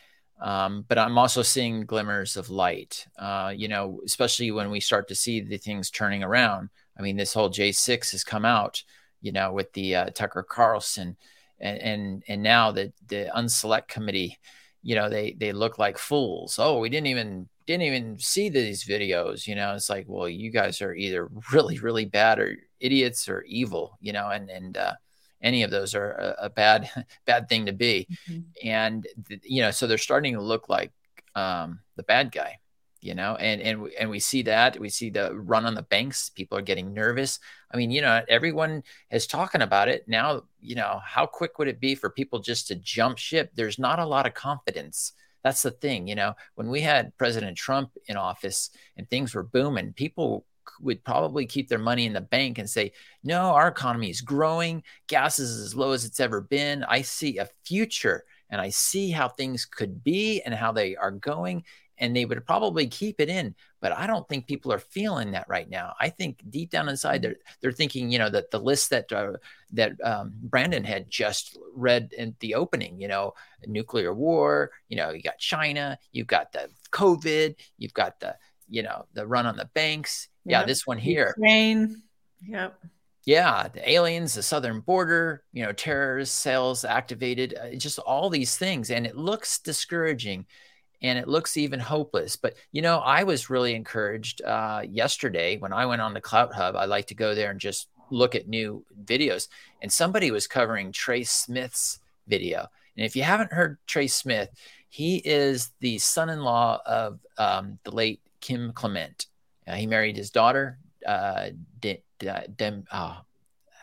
um, but I'm also seeing glimmers of light, uh, you know, especially when we start to see the things turning around. I mean, this whole J6 has come out, you know, with the uh, Tucker Carlson and, and, and now the, the unselect committee, you know, they, they look like fools. Oh, we didn't even, didn't even see these videos, you know, it's like, well, you guys are either really, really bad or idiots or evil, you know, and, and, uh, any of those are a, a bad bad thing to be. Mm-hmm. and you know so they're starting to look like um, the bad guy you know and and and we see that we see the run on the banks people are getting nervous. I mean you know everyone is talking about it. Now you know how quick would it be for people just to jump ship? There's not a lot of confidence. That's the thing you know when we had president trump in office and things were booming people would probably keep their money in the bank and say, no, our economy is growing. Gas is as low as it's ever been. I see a future and I see how things could be and how they are going. And they would probably keep it in, but I don't think people are feeling that right now. I think deep down inside, they're they're thinking, you know, that the list that uh, that um, Brandon had just read in the opening, you know, nuclear war, you know, you got China, you've got the COVID, you've got the you know the run on the banks, yeah, this one here. Ukraine. Yep. Yeah, the aliens, the southern border, you know, terrorist cells activated, uh, just all these things. And it looks discouraging and it looks even hopeless. But, you know, I was really encouraged uh, yesterday when I went on the CloutHub. I like to go there and just look at new videos. And somebody was covering Trey Smith's video. And if you haven't heard Trey Smith, he is the son in law of um, the late Kim Clement. Uh, he married his daughter, uh, De, De, De, uh,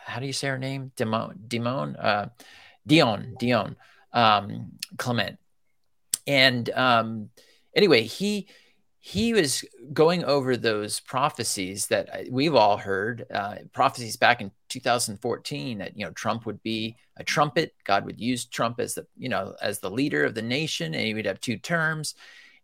how do you say her name? Demone, Demone, uh, Dion, Dion, um, Clement. And um, anyway, he he was going over those prophecies that we've all heard, uh, prophecies back in 2014 that you know Trump would be a trumpet, God would use Trump as the you know as the leader of the nation, and he would have two terms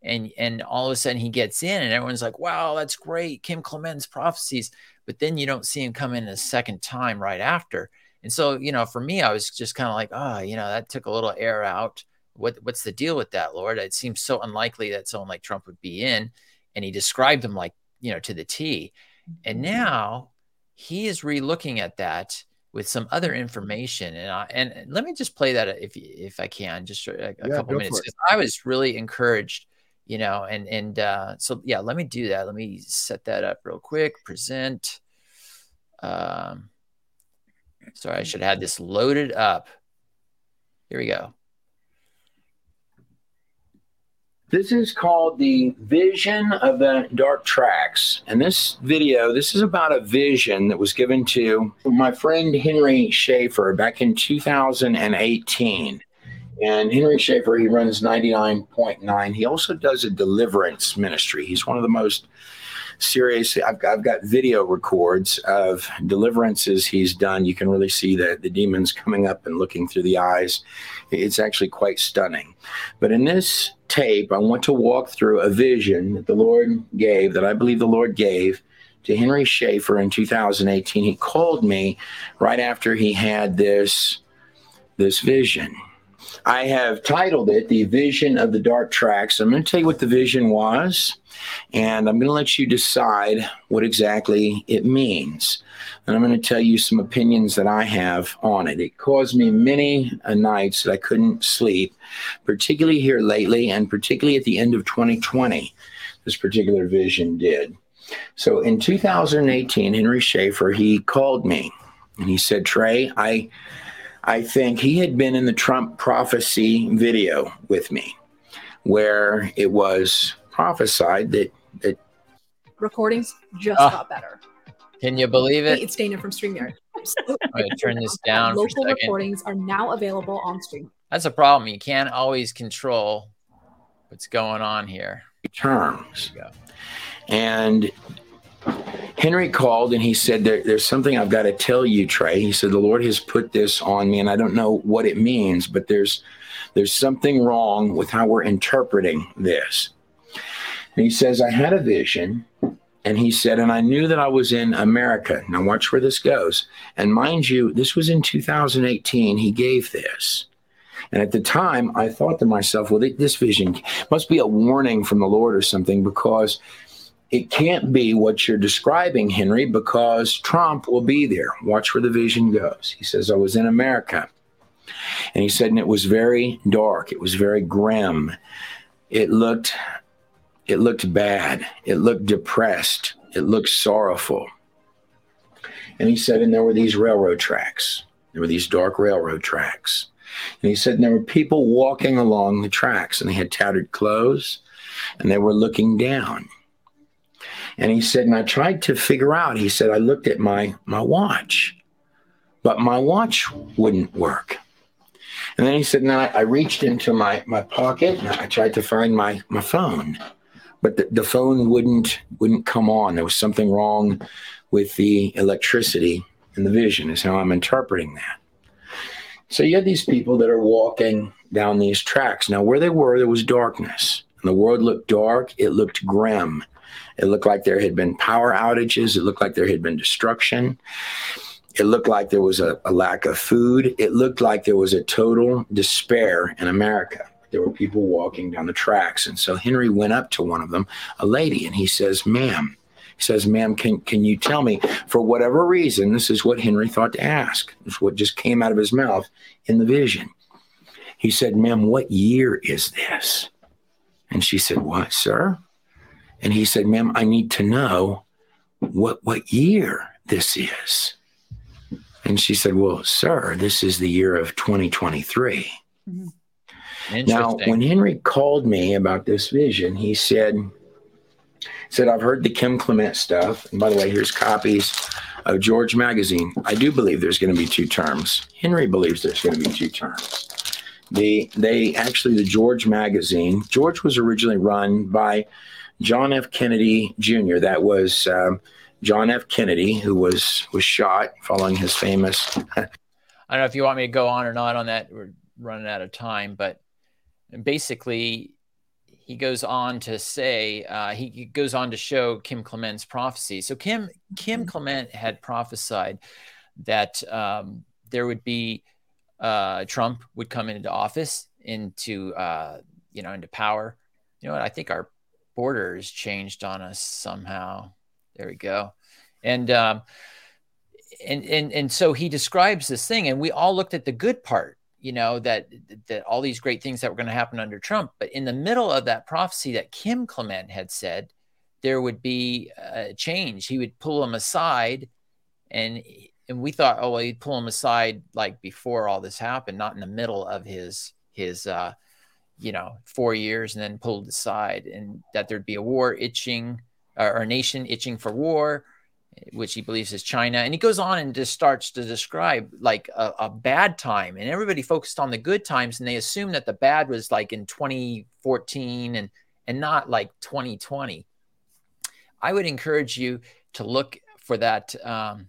and and all of a sudden he gets in and everyone's like wow that's great kim clement's prophecies but then you don't see him come in a second time right after. And so you know for me i was just kind of like oh you know that took a little air out. What what's the deal with that lord? It seems so unlikely that someone like trump would be in and he described him like you know to the t. And mm-hmm. now he is relooking at that with some other information and I, and let me just play that if if I can just a, a yeah, couple minutes I was really encouraged you know, and and uh, so yeah, let me do that. Let me set that up real quick. Present. Um, sorry, I should have this loaded up. Here we go. This is called the Vision of the Dark Tracks. And this video, this is about a vision that was given to my friend Henry Schaefer back in 2018. And Henry Schaefer, he runs 99.9. He also does a deliverance ministry. He's one of the most serious. I've, I've got video records of deliverances he's done. You can really see the, the demons coming up and looking through the eyes. It's actually quite stunning. But in this tape, I want to walk through a vision that the Lord gave, that I believe the Lord gave to Henry Schaefer in 2018. He called me right after he had this, this vision. I have titled it The Vision of the Dark Tracks. I'm going to tell you what the vision was, and I'm going to let you decide what exactly it means. And I'm going to tell you some opinions that I have on it. It caused me many uh, nights that I couldn't sleep, particularly here lately, and particularly at the end of 2020. This particular vision did. So in 2018, Henry Schaefer, he called me and he said, Trey, I I think he had been in the Trump prophecy video with me, where it was prophesied that that recordings just Ah. got better. Can you believe it? It's Dana from StreamYard. I'm going to turn this down for a Local second. recordings are now available on Stream. That's a problem. You can't always control what's going on here. terms. And Henry called and he said, there, There's something I've got to tell you, Trey. He said, The Lord has put this on me, and I don't know what it means, but there's there's something wrong with how we're interpreting this. And he says, I had a vision, and he said, and I knew that I was in America. Now, watch where this goes. And mind you, this was in 2018. He gave this. And at the time, I thought to myself, well, this vision must be a warning from the Lord or something because it can't be what you're describing, Henry, because Trump will be there. Watch where the vision goes. He says, I was in America. And he said, and it was very dark. It was very grim. It looked, it looked bad. It looked depressed. It looked sorrowful. And he said, and there were these railroad tracks. There were these dark railroad tracks. And he said, and there were people walking along the tracks, and they had tattered clothes, and they were looking down. And he said, and I tried to figure out, he said, I looked at my, my watch, but my watch wouldn't work. And then he said, then I, I reached into my, my pocket and I tried to find my, my phone, but the, the phone wouldn't wouldn't come on. There was something wrong with the electricity and the vision, is how I'm interpreting that. So you had these people that are walking down these tracks. Now, where they were, there was darkness. And the world looked dark. It looked grim. It looked like there had been power outages. It looked like there had been destruction. It looked like there was a, a lack of food. It looked like there was a total despair in America. There were people walking down the tracks. And so Henry went up to one of them, a lady, and he says, Ma'am, he says, Ma'am, can, can you tell me, for whatever reason, this is what Henry thought to ask. It's what just came out of his mouth in the vision. He said, Ma'am, what year is this? And she said, What, sir? And he said, Ma'am, I need to know what what year this is. And she said, Well, sir, this is the year of 2023. Mm-hmm. Now, when Henry called me about this vision, he said, said, I've heard the Kim Clement stuff. And by the way, here's copies of George Magazine. I do believe there's going to be two terms. Henry believes there's going to be two terms. The they actually the George Magazine. George was originally run by John F. Kennedy Jr. That was um, John F. Kennedy, who was was shot following his famous. I don't know if you want me to go on or not on that. We're running out of time, but basically, he goes on to say uh, he goes on to show Kim Clement's prophecy. So Kim Kim Clement had prophesied that um, there would be uh, Trump would come into office into uh, you know into power. You know what? I think our borders changed on us somehow. There we go. And um, and and and so he describes this thing, and we all looked at the good part, you know, that that all these great things that were going to happen under Trump. But in the middle of that prophecy that Kim Clement had said, there would be a change. He would pull him aside, and and we thought, oh well, he'd pull him aside like before all this happened, not in the middle of his his uh, you know, four years and then pulled aside, and that there'd be a war itching or a nation itching for war, which he believes is China. And he goes on and just starts to describe like a, a bad time, and everybody focused on the good times, and they assumed that the bad was like in 2014 and and not like 2020. I would encourage you to look for that um,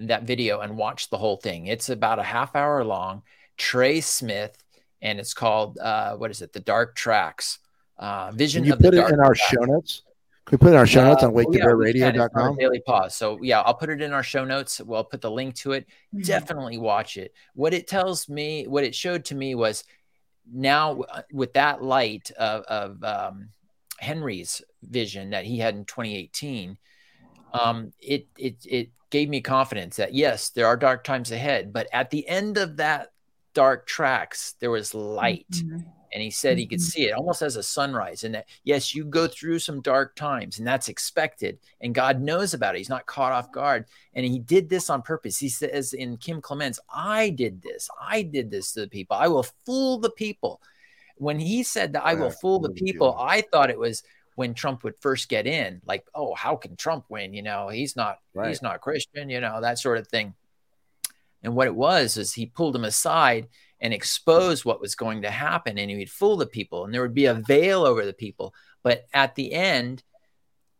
that video and watch the whole thing. It's about a half hour long. Trey Smith, and it's called uh, what is it? The Dark Tracks. Uh, Vision Can you of the put it Dark in our Tracks. show notes? Can we put it in our show notes on oh, yeah, we can. It's on waketobearradio.com? Daily Pause. So yeah, I'll put it in our show notes. We'll put the link to it. Definitely watch it. What it tells me, what it showed to me was now uh, with that light of, of um, Henry's vision that he had in 2018, um, it it it gave me confidence that yes, there are dark times ahead, but at the end of that dark tracks, there was light. Mm-hmm. And he said he could mm-hmm. see it almost as a sunrise. And that yes you go through some dark times and that's expected. And god knows about it. He's not caught off guard. And he did this on purpose. He says in kim clements i did this. I did this to the people. I will fool the people. When he said that i will fool the people i thought it was when trump would first get in like oh how can trump win? You know he's not Right. he's not christian you know that sort of thing and what it was is he pulled them aside and exposed what was going to happen and he would fool the people and there would be a veil over the people. But at the end,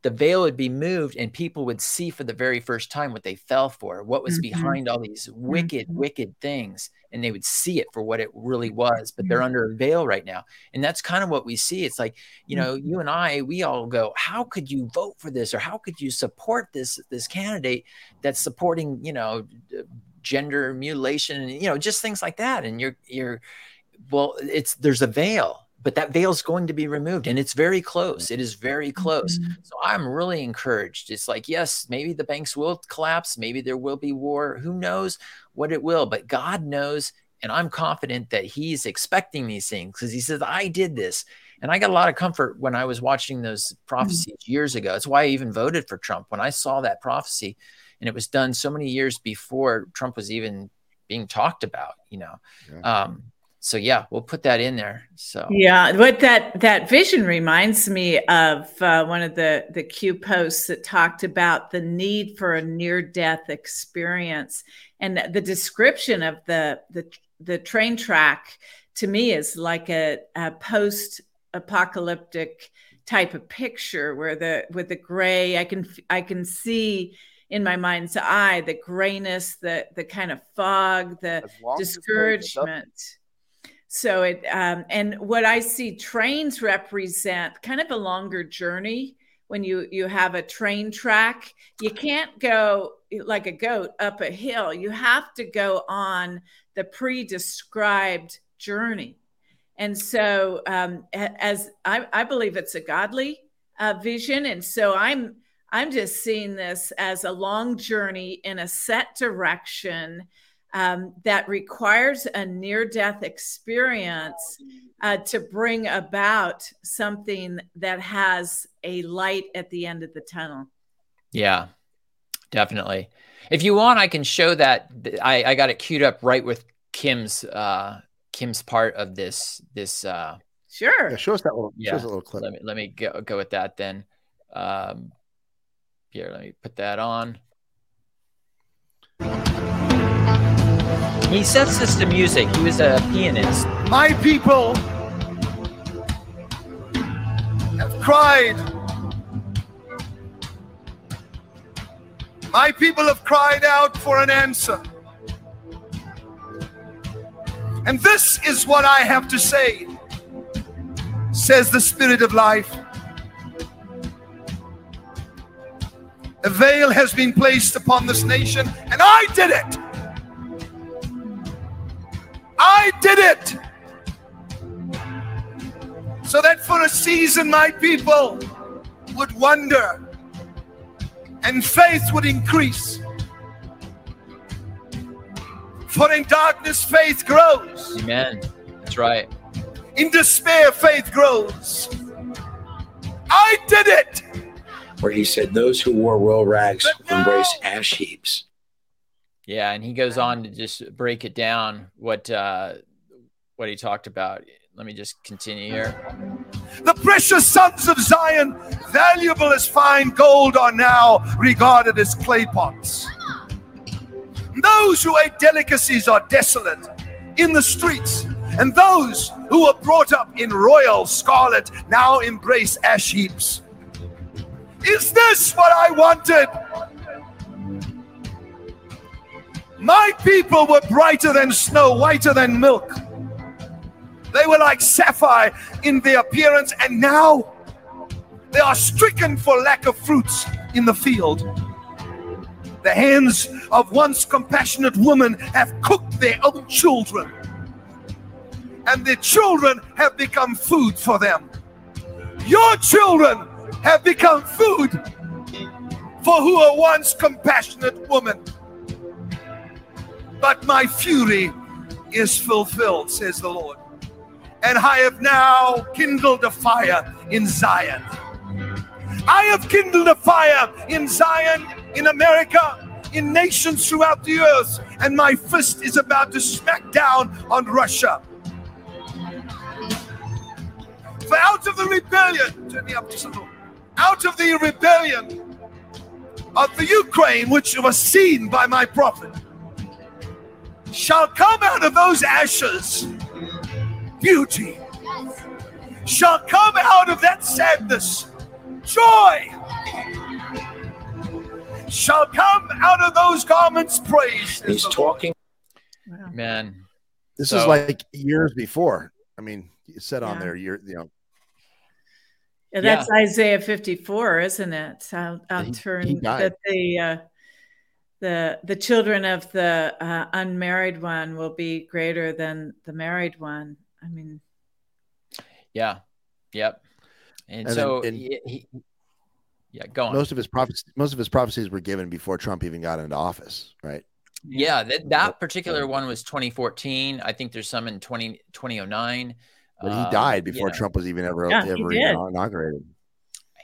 the veil would be moved and people would see for the very first time what they fell for, what was Mhm. behind all these wicked, mm-hmm. wicked things. And they would see it for what it really mm-hmm. was, but they're mm-hmm. under a veil right now. And that's kind of what we see. It's like, you know, you and I, we all go, how could you vote for this? Or how could you support this, this candidate that's supporting, you know, gender mutilation and you know just things like that. And you're you're well it's there's a veil but that veil is going to be removed and it's very close. It is very close. Mm-hmm. So i'm really encouraged. It's like yes maybe the banks will collapse. Maybe there will be war. Who knows what it will but god knows and i'm confident that he's expecting these things because he says i did this. And i got a lot of comfort when i was watching those mm-hmm. prophecies years ago. That's why i even voted for trump. When i saw that prophecy and it was done so many years before Trump was even being talked about, you know. Um, so yeah, we'll put that in there. So Yeah, what that that vision reminds me of uh, one of the the Q posts that talked about the need for a near death experience, and the description of the the the train track to me is like a, a post apocalyptic type of picture where the with the gray I can I can see in my mind's eye the grayness the the kind of fog the long as it stays discouragement so it um, and what I see trains represent kind of a longer journey. When you you have a train track, you can't go like a goat up a hill. You have to go on the pre-described journey. And so, um, as I, I believe it's a godly uh, vision, and so I'm I'm just seeing this as a long journey in a set direction um, that requires a near death experience uh, to bring about something that has a light at the end of the tunnel. yeah, definitely. If you want, I can show that. I, I got it queued up right with Kim's uh, Kim's part of this this. Uh, Sure. Yeah, show us that little. yeah, Show us a little clip. let me let me go go with that then. Um, here, let me put that on. He sets this to music. He was a pianist. My people have cried. My people have cried out for an answer. And this is what I have to say, says the Spirit of life. A veil has been placed upon this nation, and I did it. I did it. So that for a season, my people would wonder and faith would increase. For in darkness, faith grows. Amen. That's right. In despair, faith grows. I did it. Where he said, Those who wore royal rags will embrace ash heaps. Yeah, and he goes on to just break it down what uh, what he talked about. let me just continue here. The precious sons of Zion, valuable as fine gold, are now regarded as clay pots. Those who ate delicacies are desolate in the streets, and those who were brought up in royal scarlet now embrace ash heaps. Is this what I wanted? My people were brighter than snow, whiter than milk. They were like sapphire in their appearance, and now they are stricken for lack of fruits in the field. The hands of once compassionate women have cooked their own children, and their children have become food for them. Your children have become food for who were once compassionate women. But my fury is fulfilled, says the Lord. And I have now kindled a fire in Zion. I have kindled a fire in Zion, in America, in nations throughout the earth, and my fist is about to smack down on Russia. For out of the rebellion, turn me up little, out of the rebellion of the Ukraine, which was seen by my prophet, shall come out of those ashes beauty, shall come out of that sadness joy, shall come out of those garments praise. He's talking. Man, This So- is like years before. I mean, you said on there, you're, you know, Yeah, that's Isaiah 54, isn't it? I'll, I'll he- turn he that the uh, the the children of the uh, unmarried one will be greater than the married one. I mean, Yeah. Yep. And, And so then- and- he, he- yeah, go on. most of his prophecies, most of his prophecies were given before Trump even got into office, right? yeah, that, that particular one was 2014. I think there's some in 20, 2009. But he Um, died before you know, Trump was even ever, Yeah, ever did. inaugurated.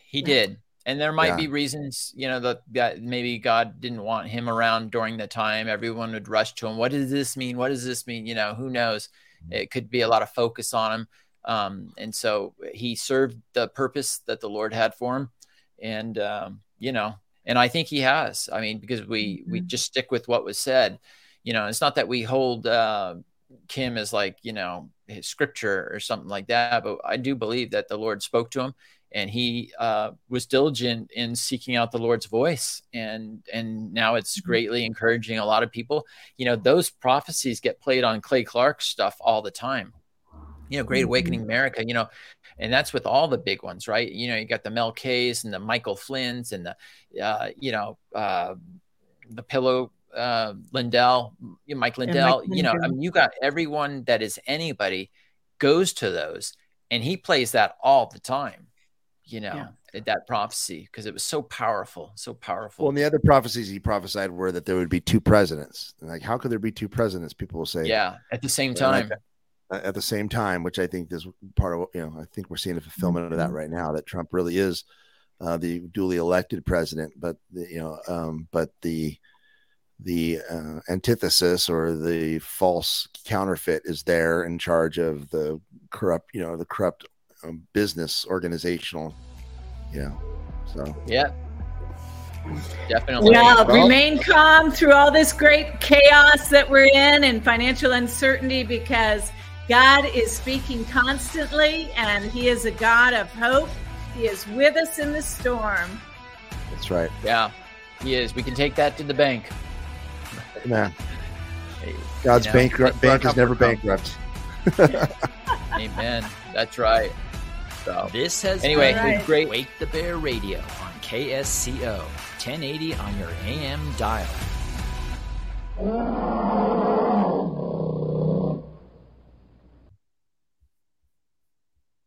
He did. And there might Yeah. be reasons, you know, that, that maybe God didn't want him around during the time. Everyone would rush to him. What does this mean? What does this mean? You know, who knows? It could be a lot of focus on him. Um, and so he served the purpose that the Lord had for him. And, um, you know, and I think he has. I mean, because we, we just stick with what was said. You know, it's not that we hold uh, Kim as like, you know, his scripture or something like that, but I do believe that the Lord spoke to him and he uh, was diligent in seeking out the Lord's voice, and and now it's greatly encouraging a lot of people. You know, those prophecies get played on Clay Clark stuff all the time. You know, Great Awakening America. You know, and that's with all the big ones, right? You know, you got the Mel K's and the Michael Flynn's and the, uh, you know, uh, the Pillow uh, Lindell, Mike Lindell. Mike you know, I mean, you got everyone that is anybody goes to those, and he plays that all the time you know, that prophecy because it was so powerful, so powerful. Well, and the other prophecies he prophesied were that there would be two presidents. Like, how could there be two presidents? People will say, yeah, at the same But like, time. uh, at the same time, which I think is part of you know. I think we're seeing a fulfillment of that right now. That Trump really is uh, the duly elected president, but the, you know, um, but the the uh, antithesis or the false counterfeit is there in charge of the corrupt, you know, the corrupt um, business organizational, you know. So Yeah. Definitely. well, remain calm through all this great chaos that we're in and financial uncertainty because God is speaking constantly and He is a God of hope. He is with us in the storm. that's right. Yeah, he is. We can take that to the bank. Man, God's You know, bankrupt. Bank is never bankrupt. Amen. That's right. So This has anyway, been it great. Wake the Bear Radio on KSCO 1080 on your AM dial.